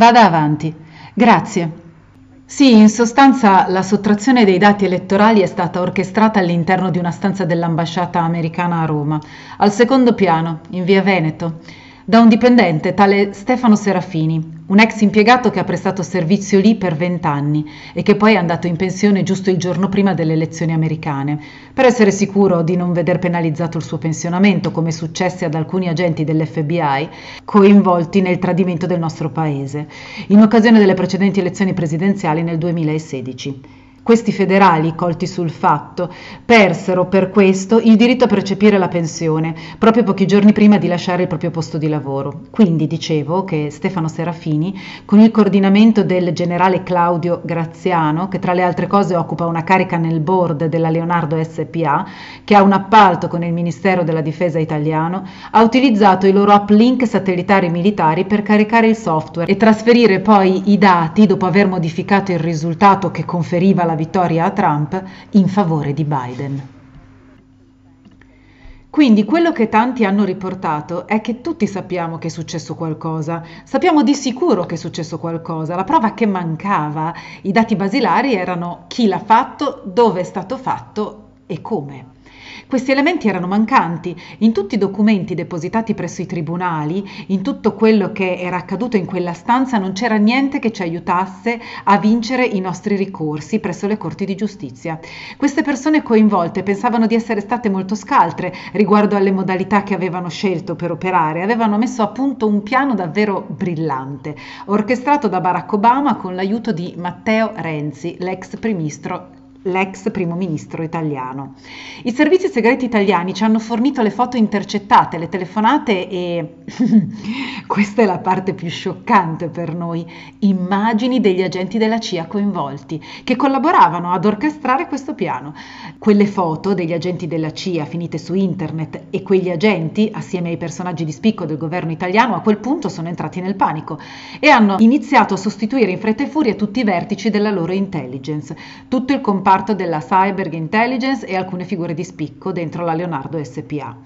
Vada avanti. Grazie. Sì, in sostanza la sottrazione dei dati elettorali è stata orchestrata all'interno di una stanza dell'ambasciata americana a Roma, al secondo piano, in via Veneto da un dipendente, tale Stefano Serafini, un ex impiegato che ha prestato servizio lì per vent'anni e che poi è andato in pensione giusto il giorno prima delle elezioni americane, per essere sicuro di non veder penalizzato il suo pensionamento, come successe ad alcuni agenti dell'FBI coinvolti nel tradimento del nostro paese, in occasione delle precedenti elezioni presidenziali nel 2016. Questi federali, colti sul fatto, persero per questo il diritto a percepire la pensione, proprio pochi giorni prima di lasciare il proprio posto di lavoro. Quindi dicevo che Stefano Serafini, con il coordinamento del generale Claudio Graziano, che tra le altre cose occupa una carica nel board della Leonardo SPA, che ha un appalto con il Ministero della Difesa italiano, ha utilizzato i loro uplink satellitari militari per caricare il software e trasferire poi i dati dopo aver modificato il risultato che conferiva la vittoria a Trump in favore di Biden. Quindi quello che tanti hanno riportato è che tutti sappiamo che è successo qualcosa, sappiamo di sicuro che è successo qualcosa, la prova che mancava, i dati basilari erano chi l'ha fatto, dove è stato fatto e come. Questi elementi erano mancanti in tutti i documenti depositati presso i tribunali, in tutto quello che era accaduto in quella stanza non c'era niente che ci aiutasse a vincere i nostri ricorsi presso le corti di giustizia. Queste persone coinvolte pensavano di essere state molto scaltre riguardo alle modalità che avevano scelto per operare, avevano messo a punto un piano davvero brillante, orchestrato da Barack Obama con l'aiuto di Matteo Renzi, l'ex primistro l'ex primo ministro italiano. I servizi segreti italiani ci hanno fornito le foto intercettate, le telefonate e questa è la parte più scioccante per noi, immagini degli agenti della CIA coinvolti che collaboravano ad orchestrare questo piano. Quelle foto degli agenti della CIA finite su internet e quegli agenti, assieme ai personaggi di spicco del governo italiano, a quel punto sono entrati nel panico e hanno iniziato a sostituire in fretta e furia tutti i vertici della loro intelligence, tutto il comparto comparto della Cyber Intelligence e alcune figure di spicco dentro la Leonardo SPA.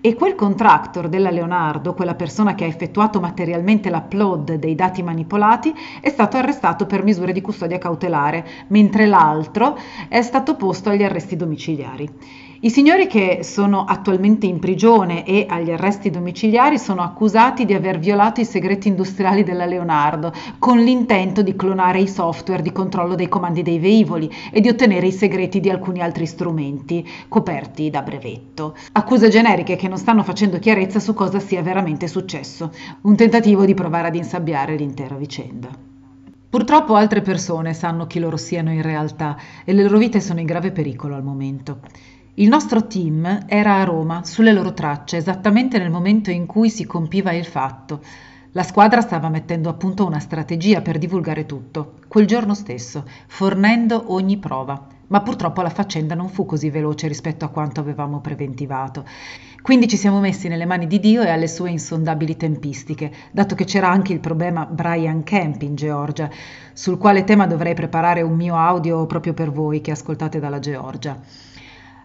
E quel contractor della Leonardo, quella persona che ha effettuato materialmente l'upload dei dati manipolati, è stato arrestato per misure di custodia cautelare, mentre l'altro è stato posto agli arresti domiciliari. I signori che sono attualmente in prigione e agli arresti domiciliari sono accusati di aver violato i segreti industriali della Leonardo con l'intento di clonare i software di controllo dei comandi dei velivoli e di ottenere i segreti di alcuni altri strumenti coperti da brevetto. Accuse generiche che non stanno facendo chiarezza su cosa sia veramente successo. Un tentativo di provare ad insabbiare l'intera vicenda. Purtroppo altre persone sanno chi loro siano in realtà e le loro vite sono in grave pericolo al momento. Il nostro team era a Roma, sulle loro tracce, esattamente nel momento in cui si compiva il fatto. La squadra stava mettendo a punto una strategia per divulgare tutto, quel giorno stesso, fornendo ogni prova. Ma purtroppo la faccenda non fu così veloce rispetto a quanto avevamo preventivato. Quindi ci siamo messi nelle mani di Dio e alle sue insondabili tempistiche, dato che c'era anche il problema Brian Camp in Georgia, sul quale tema dovrei preparare un mio audio proprio per voi che ascoltate dalla Georgia.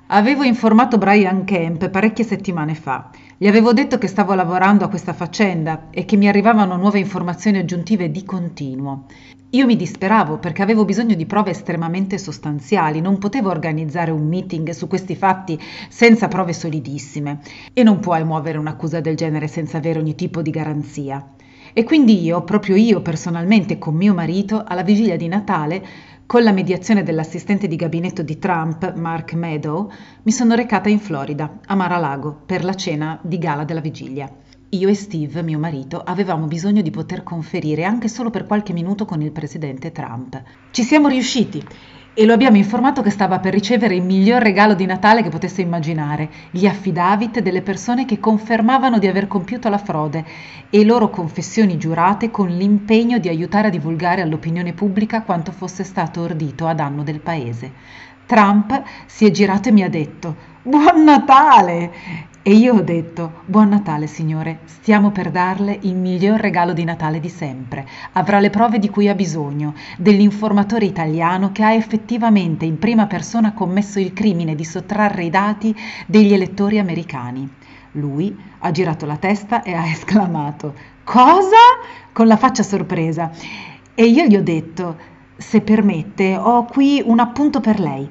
Avevo informato Brian Kemp parecchie settimane fa. Gli avevo detto che stavo lavorando a questa faccenda e che mi arrivavano nuove informazioni aggiuntive di continuo. Io mi disperavo perché avevo bisogno di prove estremamente sostanziali, non potevo organizzare un meeting su questi fatti senza prove solidissime e non puoi muovere un'accusa del genere senza avere ogni tipo di garanzia. E quindi io, proprio io personalmente con mio marito, alla vigilia di Natale, con la mediazione dell'assistente di gabinetto di Trump, Mark Meadow, mi sono recata in Florida, a Mar-a-Lago, per la cena di gala della vigilia. Io e Steve, mio marito, avevamo bisogno di poter conferire anche solo per qualche minuto con il presidente Trump. Ci siamo riusciti e lo abbiamo informato che stava per ricevere il miglior regalo di Natale che potesse immaginare, gli affidavit delle persone che confermavano di aver compiuto la frode e loro confessioni giurate con l'impegno di aiutare a divulgare all'opinione pubblica quanto fosse stato ordito a danno del paese. Trump si è girato e mi ha detto Buon Natale! E io ho detto, Buon Natale signore, stiamo per darle il miglior regalo di Natale di sempre. Avrà le prove di cui ha bisogno, dell'informatore italiano che ha effettivamente in prima persona commesso il crimine di sottrarre i dati degli elettori americani. Lui ha girato la testa e ha esclamato, Cosa? con la faccia sorpresa. E io gli ho detto, se permette, ho qui un appunto per lei.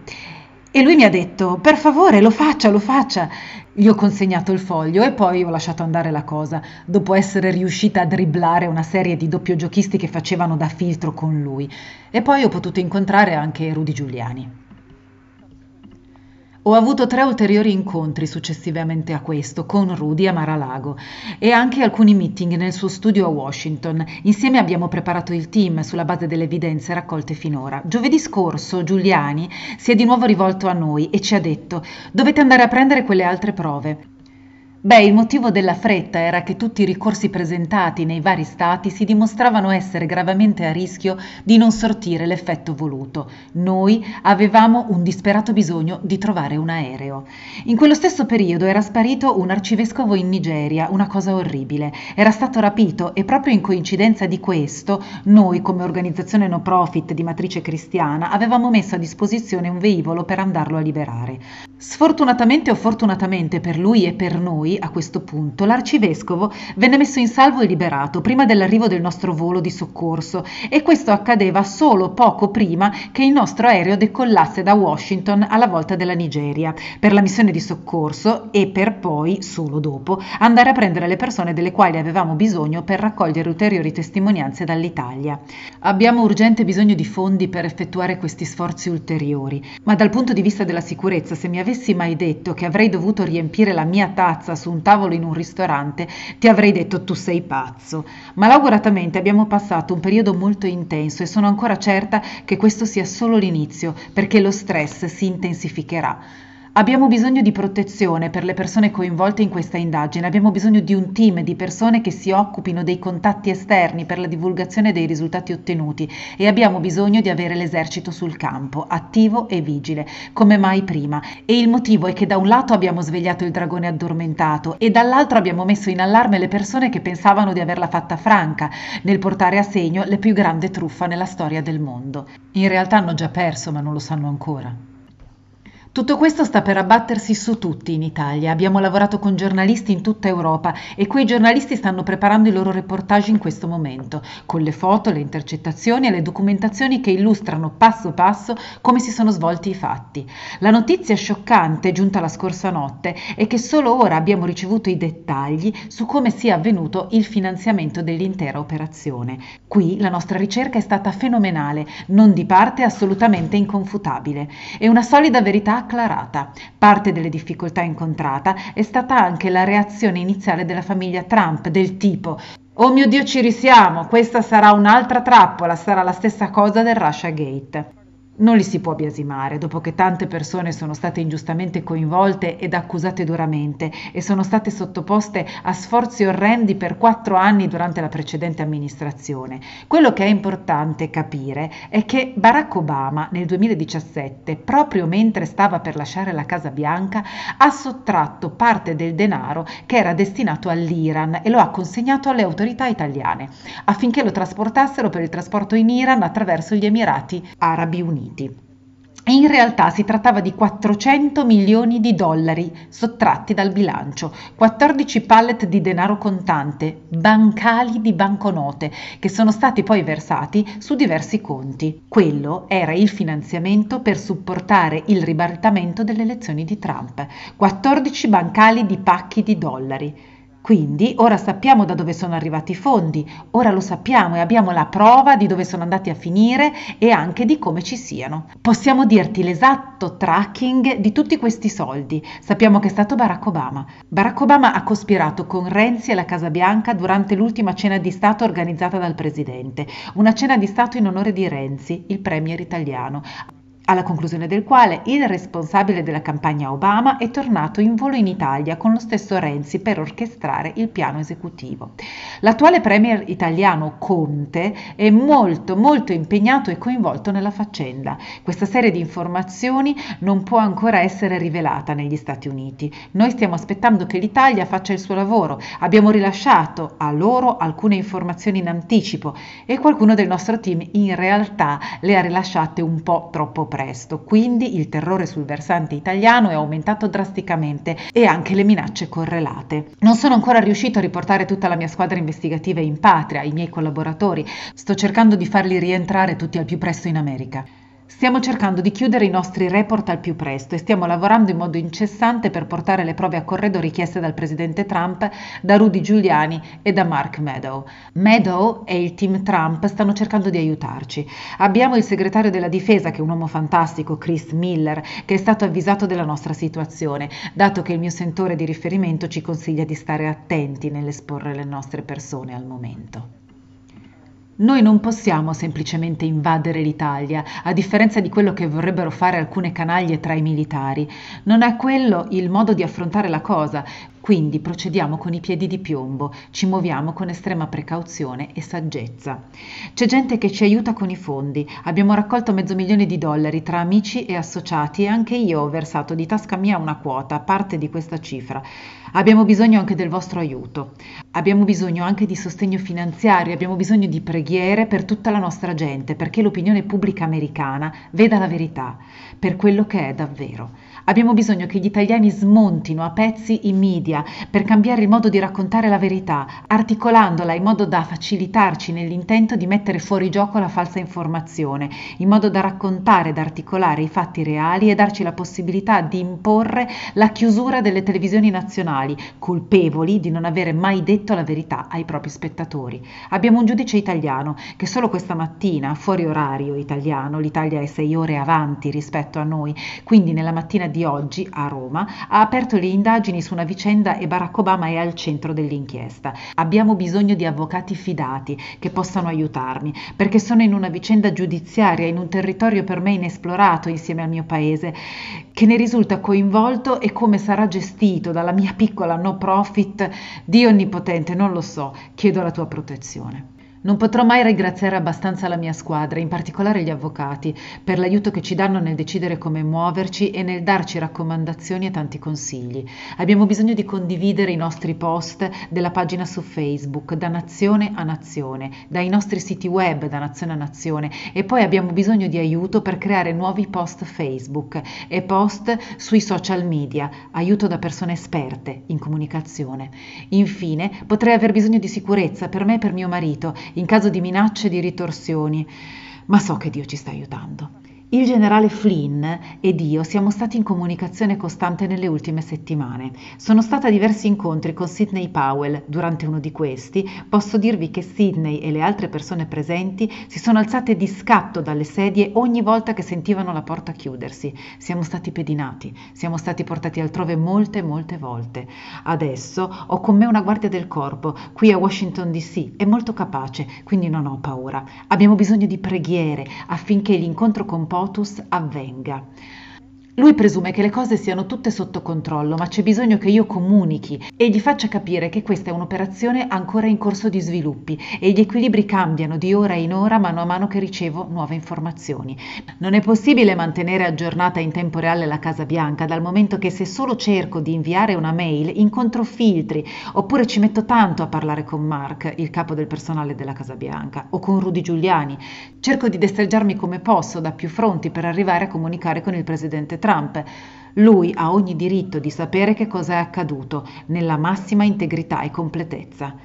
E lui mi ha detto, per favore, lo faccia, lo faccia. Gli ho consegnato il foglio e poi ho lasciato andare la cosa, dopo essere riuscita a dribblare una serie di doppiogiochisti che facevano da filtro con lui. E poi ho potuto incontrare anche Rudy Giuliani. Ho avuto tre ulteriori incontri successivamente a questo con Rudy a Mar-a-Lago e anche alcuni meeting nel suo studio a Washington. Insieme abbiamo preparato il team sulla base delle evidenze raccolte finora. Giovedì scorso Giuliani si è di nuovo rivolto a noi e ci ha detto dovete andare a prendere quelle altre prove. Beh, il motivo della fretta era che tutti i ricorsi presentati nei vari stati si dimostravano essere gravemente a rischio di non sortire l'effetto voluto. Noi avevamo un disperato bisogno di trovare un aereo. In quello stesso periodo era sparito un arcivescovo in Nigeria, una cosa orribile. Era stato rapito e proprio in coincidenza di questo, noi come organizzazione no profit di matrice cristiana avevamo messo a disposizione un velivolo per andarlo a liberare. Sfortunatamente o fortunatamente per lui e per noi, a questo punto, l'arcivescovo venne messo in salvo e liberato prima dell'arrivo del nostro volo di soccorso e questo accadeva solo poco prima che il nostro aereo decollasse da Washington alla volta della Nigeria per la missione di soccorso e per poi, solo dopo, andare a prendere le persone delle quali avevamo bisogno per raccogliere ulteriori testimonianze dall'Italia. Abbiamo urgente bisogno di fondi per effettuare questi sforzi ulteriori, ma dal punto di vista della sicurezza, se mi avessi mai detto che avrei dovuto riempire la mia tazza su un tavolo in un ristorante, ti avrei detto tu sei pazzo. Malauguratamente abbiamo passato un periodo molto intenso e sono ancora certa che questo sia solo l'inizio, perché lo stress si intensificherà. Abbiamo bisogno di protezione per le persone coinvolte in questa indagine, abbiamo bisogno di un team di persone che si occupino dei contatti esterni per la divulgazione dei risultati ottenuti e abbiamo bisogno di avere l'esercito sul campo, attivo e vigile, come mai prima. E il motivo è che da un lato abbiamo svegliato il dragone addormentato e dall'altro abbiamo messo in allarme le persone che pensavano di averla fatta franca nel portare a segno la più grande truffa nella storia del mondo. In realtà hanno già perso, ma non lo sanno ancora. Tutto questo sta per abbattersi su tutti in Italia. Abbiamo lavorato con giornalisti in tutta Europa e quei giornalisti stanno preparando i loro reportage in questo momento, con le foto, le intercettazioni e le documentazioni che illustrano passo passo come si sono svolti i fatti. La notizia scioccante giunta la scorsa notte è che solo ora abbiamo ricevuto i dettagli su come sia avvenuto il finanziamento dell'intera operazione. Qui la nostra ricerca è stata fenomenale, non di parte assolutamente inconfutabile. È una solida verità acclarata. Parte delle difficoltà incontrata è stata anche la reazione iniziale della famiglia Trump, del tipo Oh mio Dio ci risiamo, questa sarà un'altra trappola, sarà la stessa cosa del Russia Gate. Non li si può biasimare, dopo che tante persone sono state ingiustamente coinvolte ed accusate duramente e sono state sottoposte a sforzi orrendi per quattro anni durante la precedente amministrazione. Quello che è importante capire è che Barack Obama nel 2017, proprio mentre stava per lasciare la Casa Bianca, ha sottratto parte del denaro che era destinato all'Iran e lo ha consegnato alle autorità italiane affinché lo trasportassero per il trasporto in Iran attraverso gli Emirati Arabi Uniti. Uniti. In realtà si trattava di 400 milioni di dollari sottratti dal bilancio, 14 pallet di denaro contante, bancali di banconote, che sono stati poi versati su diversi conti. Quello era il finanziamento per supportare il ribaltamento delle elezioni di Trump. 14 bancali di pacchi di dollari. Quindi ora sappiamo da dove sono arrivati i fondi, ora lo sappiamo e abbiamo la prova di dove sono andati a finire e anche di come ci siano. Possiamo dirti l'esatto tracking di tutti questi soldi. Sappiamo che è stato Barack Obama. Barack Obama ha cospirato con Renzi e la Casa Bianca durante l'ultima cena di Stato organizzata dal Presidente, una cena di Stato in onore di Renzi, il premier italiano alla conclusione del quale il responsabile della campagna Obama è tornato in volo in Italia con lo stesso Renzi per orchestrare il piano esecutivo. L'attuale premier italiano Conte è molto molto impegnato e coinvolto nella faccenda. Questa serie di informazioni non può ancora essere rivelata negli Stati Uniti. Noi stiamo aspettando che l'Italia faccia il suo lavoro. Abbiamo rilasciato a loro alcune informazioni in anticipo e qualcuno del nostro team in realtà le ha rilasciate un po' troppo presto presto, quindi il terrore sul versante italiano è aumentato drasticamente e anche le minacce correlate. Non sono ancora riuscito a riportare tutta la mia squadra in investigativa in patria, i miei collaboratori. Sto cercando di farli rientrare tutti al più presto in America. Stiamo cercando di chiudere i nostri report al più presto e stiamo lavorando in modo incessante per portare le prove a corredo richieste dal presidente Trump, da Rudy Giuliani e da Mark Meadow. Meadow e il team Trump stanno cercando di aiutarci. Abbiamo il segretario della difesa, che è un uomo fantastico, Chris Miller, che è stato avvisato della nostra situazione, dato che il mio sentore di riferimento ci consiglia di stare attenti nell'esporre le nostre persone al momento. Noi non possiamo semplicemente invadere l'Italia, a differenza di quello che vorrebbero fare alcune canaglie tra i militari. Non è quello il modo di affrontare la cosa, quindi procediamo con i piedi di piombo, ci muoviamo con estrema precauzione e saggezza. C'è gente che ci aiuta con i fondi, abbiamo raccolto mezzo milione di dollari tra amici e associati e anche io ho versato di tasca mia una quota, parte di questa cifra. Abbiamo bisogno anche del vostro aiuto, abbiamo bisogno anche di sostegno finanziario, abbiamo bisogno di preghiere per tutta la nostra gente, perché l'opinione pubblica americana veda la verità per quello che è davvero. Abbiamo bisogno che gli italiani smontino a pezzi i media per cambiare il modo di raccontare la verità, articolandola in modo da facilitarci nell'intento di mettere fuori gioco la falsa informazione, in modo da raccontare ed articolare i fatti reali e darci la possibilità di imporre la chiusura delle televisioni nazionali, colpevoli di non avere mai detto la verità ai propri spettatori. Abbiamo un giudice italiano che solo questa mattina, fuori orario italiano, l'Italia è sei ore avanti rispetto a noi, quindi nella mattina di oggi a Roma ha aperto le indagini su una vicenda e Barack Obama è al centro dell'inchiesta. Abbiamo bisogno di avvocati fidati che possano aiutarmi perché sono in una vicenda giudiziaria in un territorio per me inesplorato insieme al mio paese che ne risulta coinvolto e come sarà gestito dalla mia piccola no profit. Dio onnipotente, non lo so, chiedo la tua protezione. Non potrò mai ringraziare abbastanza la mia squadra, in particolare gli avvocati, per l'aiuto che ci danno nel decidere come muoverci e nel darci raccomandazioni e tanti consigli. Abbiamo bisogno di condividere i nostri post della pagina su Facebook, da nazione a nazione, dai nostri siti web da nazione a nazione e poi abbiamo bisogno di aiuto per creare nuovi post Facebook e post sui social media, aiuto da persone esperte in comunicazione. Infine, potrei aver bisogno di sicurezza per me e per mio marito in caso di minacce e di ritorsioni, ma so che Dio ci sta aiutando. Il generale Flynn ed io siamo stati in comunicazione costante nelle ultime settimane. Sono stata a diversi incontri con Sidney Powell. Durante uno di questi posso dirvi che Sidney e le altre persone presenti si sono alzate di scatto dalle sedie ogni volta che sentivano la porta chiudersi. Siamo stati pedinati, siamo stati portati altrove molte, molte volte. Adesso ho con me una guardia del corpo qui a Washington DC, è molto capace, quindi non ho paura. Abbiamo bisogno di preghiere affinché l'incontro con POTUS avvenga. Lui presume che le cose siano tutte sotto controllo, ma c'è bisogno che io comunichi e gli faccia capire che questa è un'operazione ancora in corso di sviluppi e gli equilibri cambiano di ora in ora mano a mano che ricevo nuove informazioni. Non è possibile mantenere aggiornata in tempo reale la Casa Bianca, dal momento che se solo cerco di inviare una mail incontro filtri, oppure ci metto tanto a parlare con Mark, il capo del personale della Casa Bianca, o con Rudy Giuliani. Cerco di destreggiarmi come posso da più fronti per arrivare a comunicare con il presidente Trump Trump. Lui ha ogni diritto di sapere che cosa è accaduto, nella massima integrità e completezza.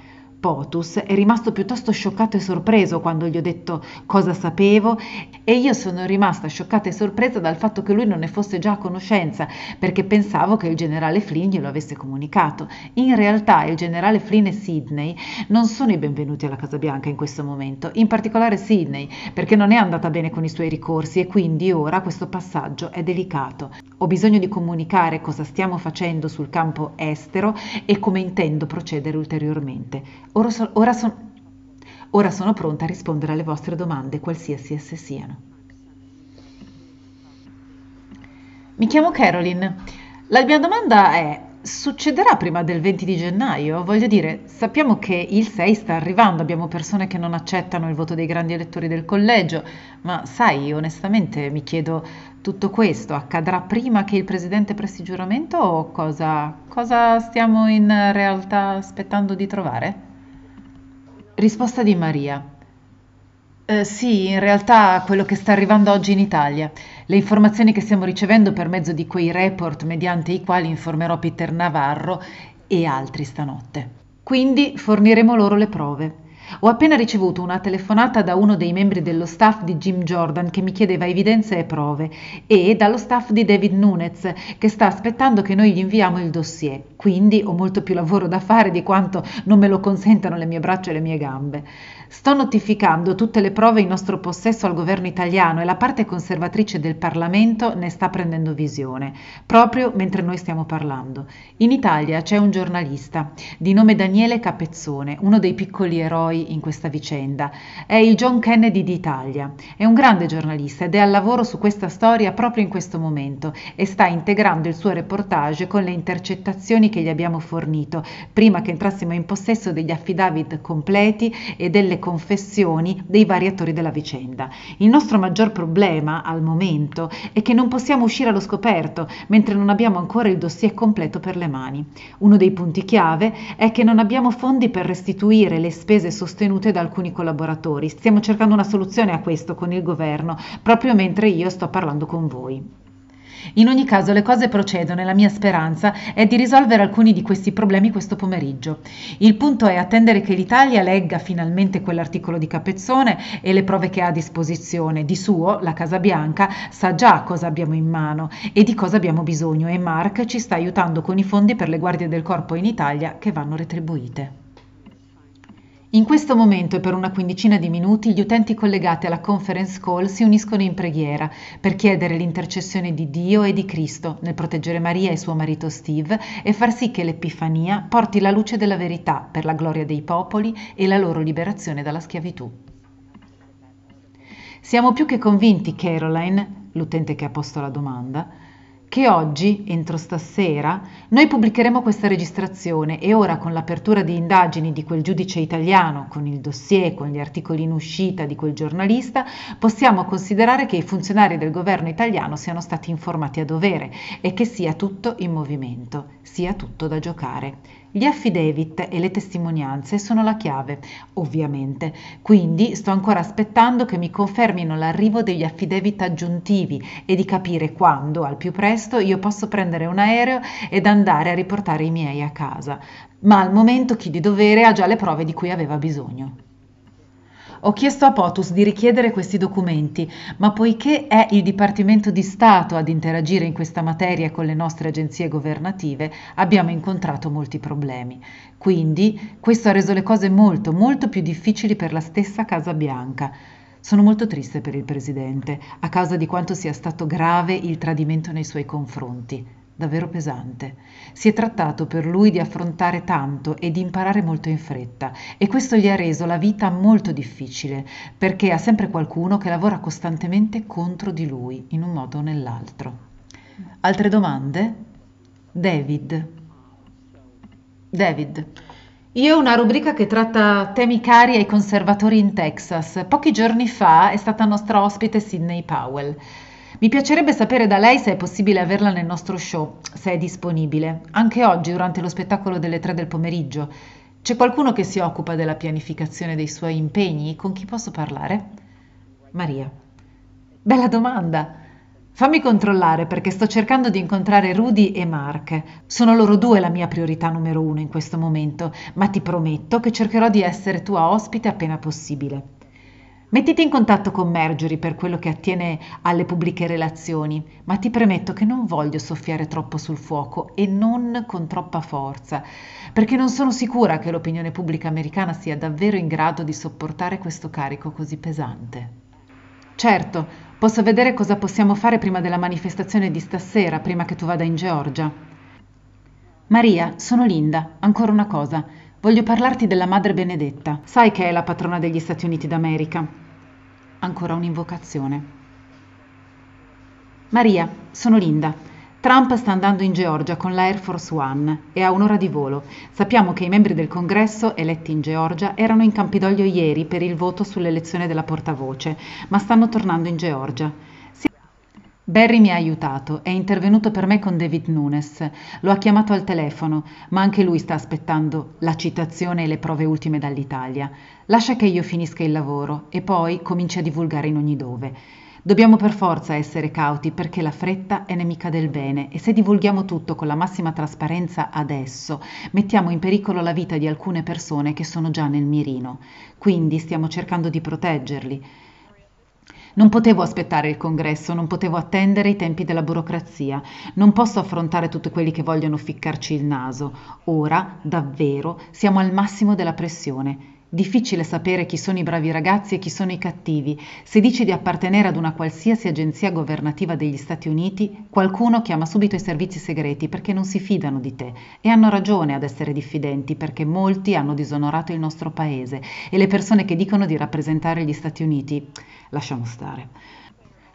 Potus è rimasto piuttosto scioccato e sorpreso quando gli ho detto cosa sapevo e io sono rimasta scioccata e sorpresa dal fatto che lui non ne fosse già a conoscenza perché pensavo che il generale Flynn glielo avesse comunicato. In realtà il generale Flynn e Sidney non sono i benvenuti alla Casa Bianca in questo momento, in particolare Sidney perché non è andata bene con i suoi ricorsi e quindi ora questo passaggio è delicato. Ho bisogno di comunicare cosa stiamo facendo sul campo estero e come intendo procedere ulteriormente. Ora, so, ora, son, ora sono pronta a rispondere alle vostre domande, qualsiasi esse siano. Mi chiamo Caroline. La mia domanda è, succederà prima del 20 di gennaio? Voglio dire, sappiamo che il 6 sta arrivando, abbiamo persone che non accettano il voto dei grandi elettori del collegio, ma sai, onestamente mi chiedo, tutto questo accadrà prima che il presidente presti giuramento o cosa, cosa stiamo in realtà aspettando di trovare? Risposta di Maria. Eh, sì, in realtà quello che sta arrivando oggi in Italia, le informazioni che stiamo ricevendo per mezzo di quei report mediante i quali informerò Peter Navarro e altri stanotte. quindi forniremo loro le prove. Ho appena ricevuto una telefonata da uno dei membri dello staff di Jim Jordan che mi chiedeva evidenze e prove e dallo staff di David Nunez che sta aspettando che noi gli inviamo il dossier. Quindi ho molto più lavoro da fare di quanto non me lo consentano le mie braccia e le mie gambe. Sto notificando tutte le prove in nostro possesso al governo italiano e la parte conservatrice del Parlamento ne sta prendendo visione, proprio mentre noi stiamo parlando. In Italia c'è un giornalista di nome Daniele Capezzone, uno dei piccoli eroi in questa vicenda. È il John Kennedy d'Italia. È un grande giornalista ed è al lavoro su questa storia proprio in questo momento e sta integrando il suo reportage con le intercettazioni che gli abbiamo fornito prima che entrassimo in possesso degli affidavit completi e delle confessioni dei vari attori della vicenda. Il nostro maggior problema al momento è che non possiamo uscire allo scoperto mentre non abbiamo ancora il dossier completo per le mani. Uno dei punti chiave è che non abbiamo fondi per restituire le spese sostenute da alcuni collaboratori. Stiamo cercando una soluzione a questo con il governo, proprio mentre io sto parlando con voi. In ogni caso le cose procedono e la mia speranza è di risolvere alcuni di questi problemi questo pomeriggio. Il punto è attendere che l'Italia legga finalmente quell'articolo di Capezzone e le prove che ha a disposizione. Di suo, la Casa Bianca sa già cosa abbiamo in mano e di cosa abbiamo bisogno e Mark ci sta aiutando con i fondi per le guardie del corpo in Italia che vanno retribuite. In questo momento e per una quindicina di minuti gli utenti collegati alla conference call si uniscono in preghiera per chiedere l'intercessione di Dio e di Cristo nel proteggere Maria e suo marito Steve e far sì che l'Epifania porti la luce della verità per la gloria dei popoli e la loro liberazione dalla schiavitù. Siamo più che convinti, Caroline, l'utente che ha posto la domanda, che oggi, entro stasera, noi pubblicheremo questa registrazione e ora con l'apertura di indagini di quel giudice italiano, con il dossier, con gli articoli in uscita di quel giornalista, possiamo considerare che i funzionari del governo italiano siano stati informati a dovere e che sia tutto in movimento, sia tutto da giocare. Gli affidavit e le testimonianze sono la chiave, ovviamente, quindi sto ancora aspettando che mi confermino l'arrivo degli affidavit aggiuntivi e di capire quando, al più presto, io posso prendere un aereo ed andare a riportare i miei a casa. Ma al momento chi di dovere ha già le prove di cui aveva bisogno. Ho chiesto a POTUS di richiedere questi documenti, ma poiché è il Dipartimento di Stato ad interagire in questa materia con le nostre agenzie governative, abbiamo incontrato molti problemi. Quindi questo ha reso le cose molto, molto più difficili per la stessa Casa Bianca. Sono molto triste per il Presidente, a causa di quanto sia stato grave il tradimento nei suoi confronti davvero pesante. Si è trattato per lui di affrontare tanto e di imparare molto in fretta e questo gli ha reso la vita molto difficile perché ha sempre qualcuno che lavora costantemente contro di lui in un modo o nell'altro. Altre domande? David. David. Io ho una rubrica che tratta temi cari ai conservatori in Texas. Pochi giorni fa è stata nostra ospite Sidney Powell. Mi piacerebbe sapere da lei se è possibile averla nel nostro show, se è disponibile, anche oggi durante lo spettacolo delle tre del pomeriggio. C'è qualcuno che si occupa della pianificazione dei suoi impegni? Con chi posso parlare? Maria. Bella domanda. Fammi controllare perché sto cercando di incontrare Rudy e Mark. Sono loro due la mia priorità numero uno in questo momento, ma ti prometto che cercherò di essere tua ospite appena possibile. Mettiti in contatto con Marjorie per quello che attiene alle pubbliche relazioni, ma ti premetto che non voglio soffiare troppo sul fuoco e non con troppa forza, perché non sono sicura che l'opinione pubblica americana sia davvero in grado di sopportare questo carico così pesante. Certo, posso vedere cosa possiamo fare prima della manifestazione di stasera, prima che tu vada in Georgia. Maria, sono Linda, ancora una cosa. Voglio parlarti della Madre Benedetta. Sai che è la patrona degli Stati Uniti d'America. Ancora un'invocazione. Maria, sono Linda. Trump sta andando in Georgia con la Air Force One e ha un'ora di volo. Sappiamo che i membri del congresso eletti in Georgia erano in Campidoglio ieri per il voto sull'elezione della portavoce, ma stanno tornando in Georgia. Barry mi ha aiutato, è intervenuto per me con David Nunes, lo ha chiamato al telefono, ma anche lui sta aspettando la citazione e le prove ultime dall'Italia. Lascia che io finisca il lavoro e poi cominci a divulgare in ogni dove. Dobbiamo per forza essere cauti perché la fretta è nemica del bene e se divulghiamo tutto con la massima trasparenza adesso, mettiamo in pericolo la vita di alcune persone che sono già nel mirino. Quindi stiamo cercando di proteggerli. Non potevo aspettare il congresso, non potevo attendere i tempi della burocrazia, non posso affrontare tutti quelli che vogliono ficcarci il naso. Ora, davvero, siamo al massimo della pressione. Difficile sapere chi sono i bravi ragazzi e chi sono i cattivi. Se dici di appartenere ad una qualsiasi agenzia governativa degli Stati Uniti, qualcuno chiama subito i servizi segreti perché non si fidano di te. E hanno ragione ad essere diffidenti perché molti hanno disonorato il nostro paese e le persone che dicono di rappresentare gli Stati Uniti lasciamo stare.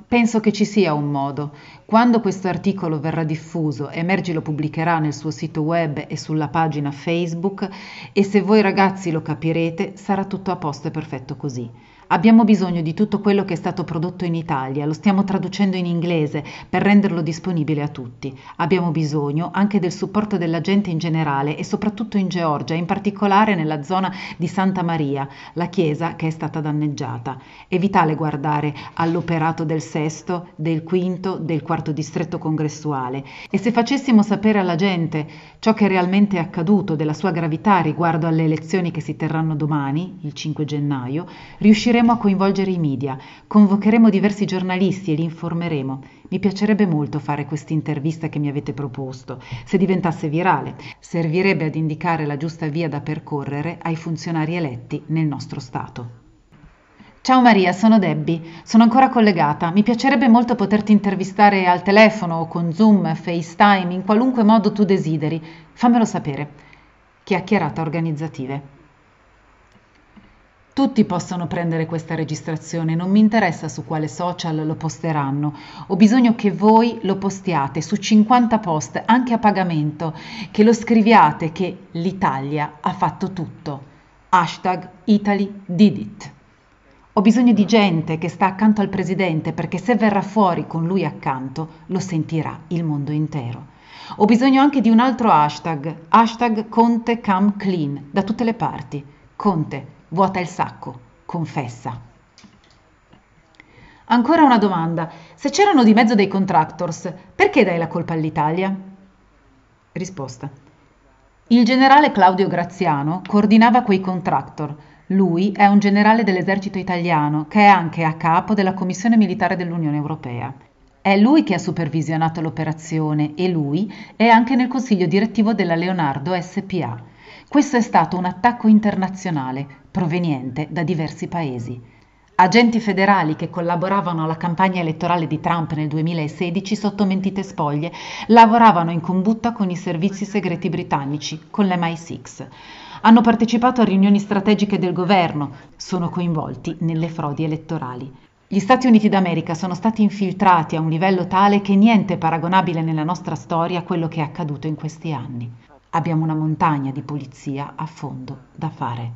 Penso che ci sia un modo. Quando questo articolo verrà diffuso, Emergi lo pubblicherà nel suo sito web e sulla pagina Facebook e se voi ragazzi lo capirete sarà tutto a posto e perfetto così. Abbiamo bisogno di tutto quello che è stato prodotto in Italia, lo stiamo traducendo in inglese per renderlo disponibile a tutti. Abbiamo bisogno anche del supporto della gente in generale e soprattutto in Georgia, in particolare nella zona di Santa Maria, la chiesa che è stata danneggiata. È vitale guardare all'operato del sesto, del quinto, del quarto distretto congressuale e se facessimo sapere alla gente ciò che realmente è accaduto, della sua gravità riguardo alle elezioni che si terranno domani, il 5 gennaio, riusciremmo Riusciremo a coinvolgere i media, convocheremo diversi giornalisti e li informeremo. Mi piacerebbe molto fare questa intervista che mi avete proposto. Se diventasse virale, servirebbe ad indicare la giusta via da percorrere ai funzionari eletti nel nostro Stato. Ciao Maria, sono Debbie. Sono ancora collegata. Mi piacerebbe molto poterti intervistare al telefono o con Zoom, FaceTime, in qualunque modo tu desideri. Fammelo sapere. Chiacchierata organizzative. Tutti possono prendere questa registrazione, non mi interessa su quale social lo posteranno. Ho bisogno che voi lo postiate su 50 post, anche a pagamento, che lo scriviate che l'Italia ha fatto tutto. Hashtag Italy did it. Ho bisogno di gente che sta accanto al presidente perché se verrà fuori con lui accanto lo sentirà il mondo intero. Ho bisogno anche di un altro hashtag, hashtag Conte Come Clean, da tutte le parti. Conte, vuota il sacco, confessa. Ancora una domanda. Se c'erano di mezzo dei contractors, perché dai la colpa all'Italia? Risposta. Il generale Claudio Graziano coordinava quei contractor. Lui è un generale dell'esercito italiano che è anche a capo della Commissione Militare dell'Unione Europea. È lui che ha supervisionato l'operazione e lui è anche nel consiglio direttivo della Leonardo SPA. Questo è stato un attacco internazionale proveniente da diversi paesi. Agenti federali che collaboravano alla campagna elettorale di Trump nel 2016 sotto mentite spoglie lavoravano in combutta con i servizi segreti britannici, con l'MI6. Hanno partecipato a riunioni strategiche del governo, sono coinvolti nelle frodi elettorali. Gli Stati Uniti d'America sono stati infiltrati a un livello tale che niente è paragonabile nella nostra storia a quello che è accaduto in questi anni. Abbiamo una montagna di pulizia a fondo da fare.